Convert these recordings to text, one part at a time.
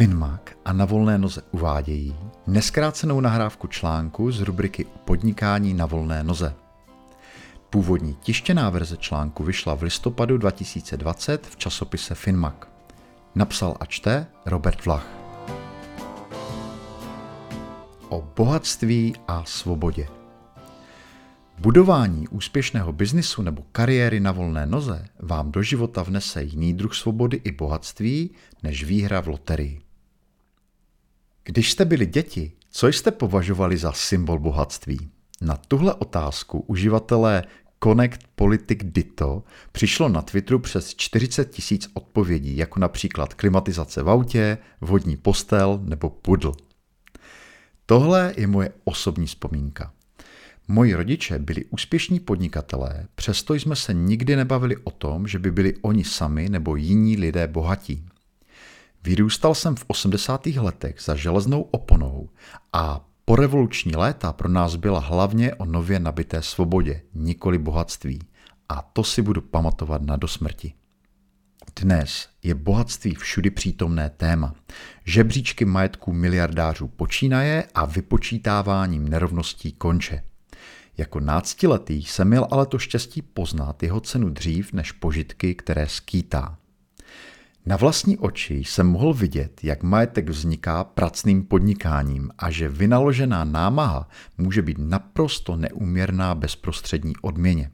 Finmac a na volné noze uvádějí neskrácenou nahrávku článku z rubriky Podnikání na volné noze. Původní tištěná verze článku vyšla v listopadu 2020 v časopise Finmac. Napsal a čte Robert Vlach. O bohatství a svobodě. Budování úspěšného biznisu nebo kariéry na volné noze vám do života vnese jiný druh svobody i bohatství než výhra v loterii. Když jste byli děti, co jste považovali za symbol bohatství? Na tuhle otázku uživatelé Connect Politic Dito přišlo na Twitteru přes 40 tisíc odpovědí, jako například klimatizace v autě, vodní postel nebo pudl. Tohle je moje osobní vzpomínka. Moji rodiče byli úspěšní podnikatelé, přesto jsme se nikdy nebavili o tom, že by byli oni sami nebo jiní lidé bohatí. Vyrůstal jsem v 80. letech za železnou oponou a porevoluční léta pro nás byla hlavně o nově nabité svobodě, nikoli bohatství. A to si budu pamatovat na dosmrti. Dnes je bohatství všudy přítomné téma. Žebříčky majetků miliardářů počínaje a vypočítáváním nerovností konče. Jako náctiletý jsem měl ale to štěstí poznat jeho cenu dřív než požitky, které skýtá. Na vlastní oči jsem mohl vidět, jak majetek vzniká pracným podnikáním a že vynaložená námaha může být naprosto neuměrná bezprostřední odměně.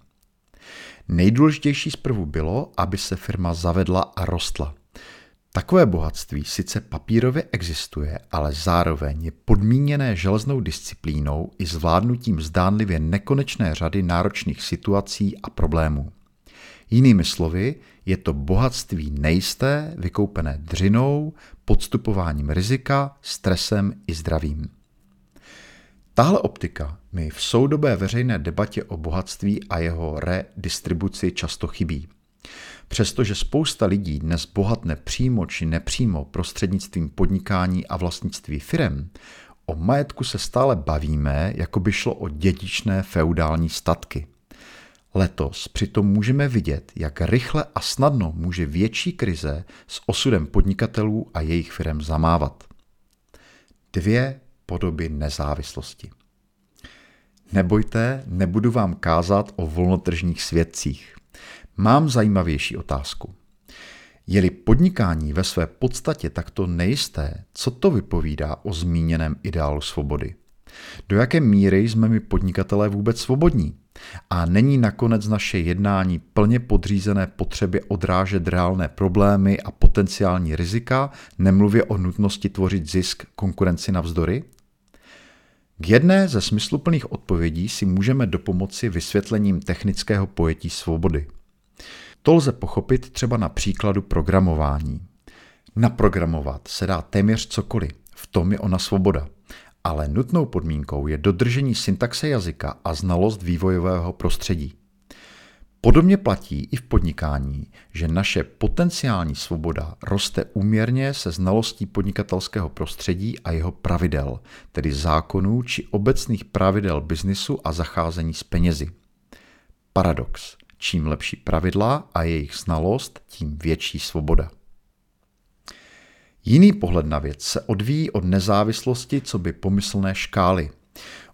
Nejdůležitější zprvu bylo, aby se firma zavedla a rostla. Takové bohatství sice papírově existuje, ale zároveň je podmíněné železnou disciplínou i zvládnutím zdánlivě nekonečné řady náročných situací a problémů. Jinými slovy, je to bohatství nejisté, vykoupené dřinou, podstupováním rizika, stresem i zdravím. Tahle optika mi v soudobé veřejné debatě o bohatství a jeho redistribuci často chybí. Přestože spousta lidí dnes bohatne přímo či nepřímo prostřednictvím podnikání a vlastnictví firem, o majetku se stále bavíme, jako by šlo o dědičné feudální statky – Letos přitom můžeme vidět, jak rychle a snadno může větší krize s osudem podnikatelů a jejich firm zamávat. Dvě podoby nezávislosti. Nebojte, nebudu vám kázat o volnotržních svědcích. Mám zajímavější otázku. Je-li podnikání ve své podstatě takto nejisté, co to vypovídá o zmíněném ideálu svobody? Do jaké míry jsme my podnikatelé vůbec svobodní? A není nakonec naše jednání plně podřízené potřebě odrážet reálné problémy a potenciální rizika, nemluvě o nutnosti tvořit zisk konkurenci navzdory? K jedné ze smysluplných odpovědí si můžeme dopomoci vysvětlením technického pojetí svobody. To lze pochopit třeba na příkladu programování. Naprogramovat se dá téměř cokoliv, v tom je ona svoboda ale nutnou podmínkou je dodržení syntaxe jazyka a znalost vývojového prostředí. Podobně platí i v podnikání, že naše potenciální svoboda roste úměrně se znalostí podnikatelského prostředí a jeho pravidel, tedy zákonů či obecných pravidel biznisu a zacházení s penězi. Paradox. Čím lepší pravidla a jejich znalost, tím větší svoboda. Jiný pohled na věc se odvíjí od nezávislosti co by pomyslné škály.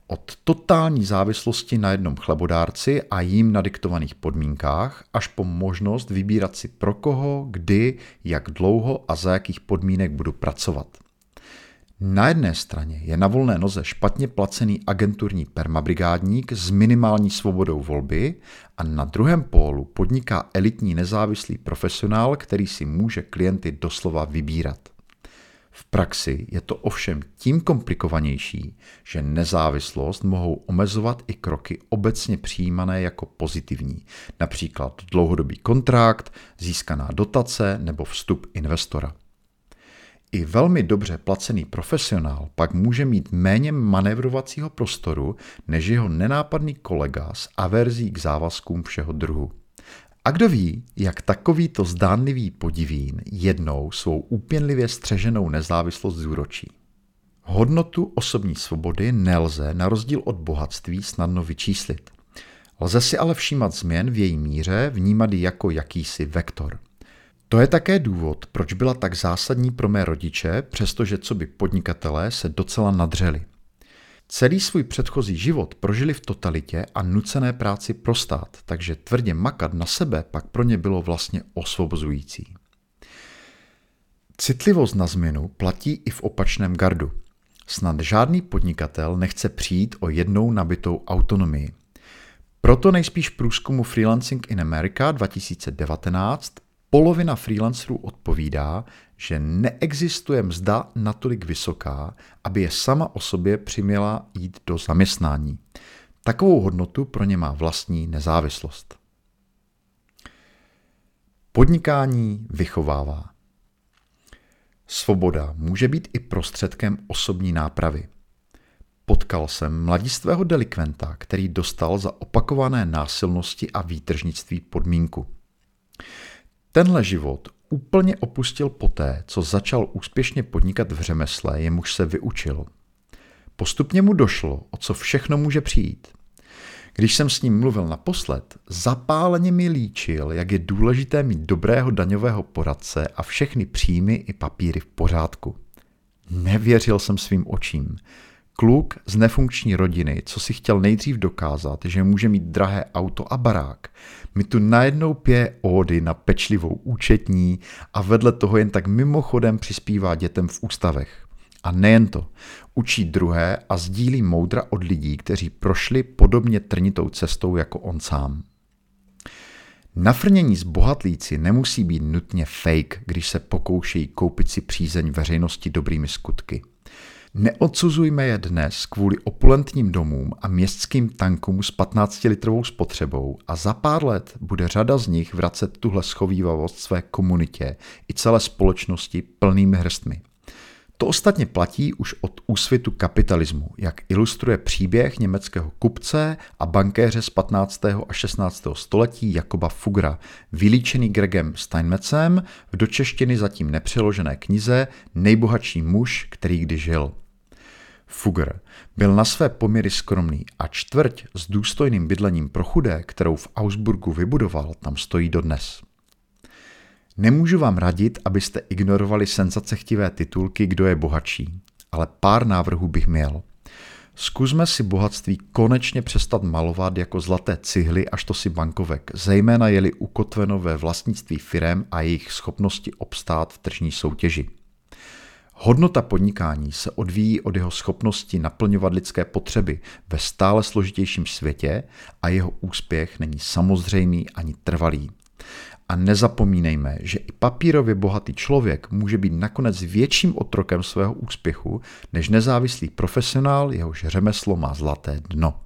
Od totální závislosti na jednom chlebodárci a jím nadiktovaných podmínkách až po možnost vybírat si pro koho, kdy, jak dlouho a za jakých podmínek budu pracovat. Na jedné straně je na volné noze špatně placený agenturní permabrigádník s minimální svobodou volby a na druhém pólu podniká elitní nezávislý profesionál, který si může klienty doslova vybírat. V praxi je to ovšem tím komplikovanější, že nezávislost mohou omezovat i kroky obecně přijímané jako pozitivní, například dlouhodobý kontrakt, získaná dotace nebo vstup investora. I velmi dobře placený profesionál pak může mít méně manévrovacího prostoru než jeho nenápadný kolega s averzí k závazkům všeho druhu. A kdo ví, jak takovýto zdánlivý podivín jednou svou úpěnlivě střeženou nezávislost zúročí. Hodnotu osobní svobody nelze na rozdíl od bohatství snadno vyčíslit. Lze si ale všímat změn v její míře, vnímat ji jako jakýsi vektor. To je také důvod, proč byla tak zásadní pro mé rodiče, přestože co by podnikatelé se docela nadřeli. Celý svůj předchozí život prožili v totalitě a nucené práci pro stát, takže tvrdě makat na sebe pak pro ně bylo vlastně osvobozující. Citlivost na změnu platí i v opačném gardu. Snad žádný podnikatel nechce přijít o jednou nabitou autonomii. Proto nejspíš průzkumu Freelancing in America 2019 polovina freelancerů odpovídá, že neexistuje mzda natolik vysoká, aby je sama o sobě přiměla jít do zaměstnání. Takovou hodnotu pro ně má vlastní nezávislost. Podnikání vychovává. Svoboda může být i prostředkem osobní nápravy. Potkal jsem mladistvého delikventa, který dostal za opakované násilnosti a výtržnictví podmínku. Tenhle život úplně opustil poté, co začal úspěšně podnikat v řemesle, jemuž se vyučil. Postupně mu došlo, o co všechno může přijít. Když jsem s ním mluvil naposled, zapáleně mi líčil, jak je důležité mít dobrého daňového poradce a všechny příjmy i papíry v pořádku. Nevěřil jsem svým očím. Kluk z nefunkční rodiny, co si chtěl nejdřív dokázat, že může mít drahé auto a barák, mi tu najednou pije ódy na pečlivou účetní a vedle toho jen tak mimochodem přispívá dětem v ústavech. A nejen to, učí druhé a sdílí moudra od lidí, kteří prošli podobně trnitou cestou jako on sám. Nafrnění z bohatlíci nemusí být nutně fake, když se pokoušejí koupit si přízeň veřejnosti dobrými skutky. Neodsuzujme je dnes kvůli opulentním domům a městským tankům s 15-litrovou spotřebou a za pár let bude řada z nich vracet tuhle schovývavost své komunitě i celé společnosti plnými hrstmi. To ostatně platí už od úsvitu kapitalismu, jak ilustruje příběh německého kupce a bankéře z 15. a 16. století Jakoba Fugra, vylíčený Gregem Steinmetzem v dočeštiny zatím nepřeložené knize Nejbohatší muž, který kdy žil. Fugger byl na své poměry skromný a čtvrť s důstojným bydlením pro chudé, kterou v Augsburgu vybudoval, tam stojí dodnes. Nemůžu vám radit, abyste ignorovali senzacechtivé titulky Kdo je bohatší, ale pár návrhů bych měl. Zkusme si bohatství konečně přestat malovat jako zlaté cihly až to si bankovek, zejména jeli ukotveno ve vlastnictví firem a jejich schopnosti obstát v tržní soutěži. Hodnota podnikání se odvíjí od jeho schopnosti naplňovat lidské potřeby ve stále složitějším světě a jeho úspěch není samozřejmý ani trvalý. A nezapomínejme, že i papírově bohatý člověk může být nakonec větším otrokem svého úspěchu než nezávislý profesionál, jehož řemeslo má zlaté dno.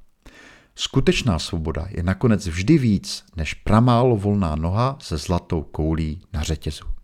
Skutečná svoboda je nakonec vždy víc než pramálo volná noha se zlatou koulí na řetězu.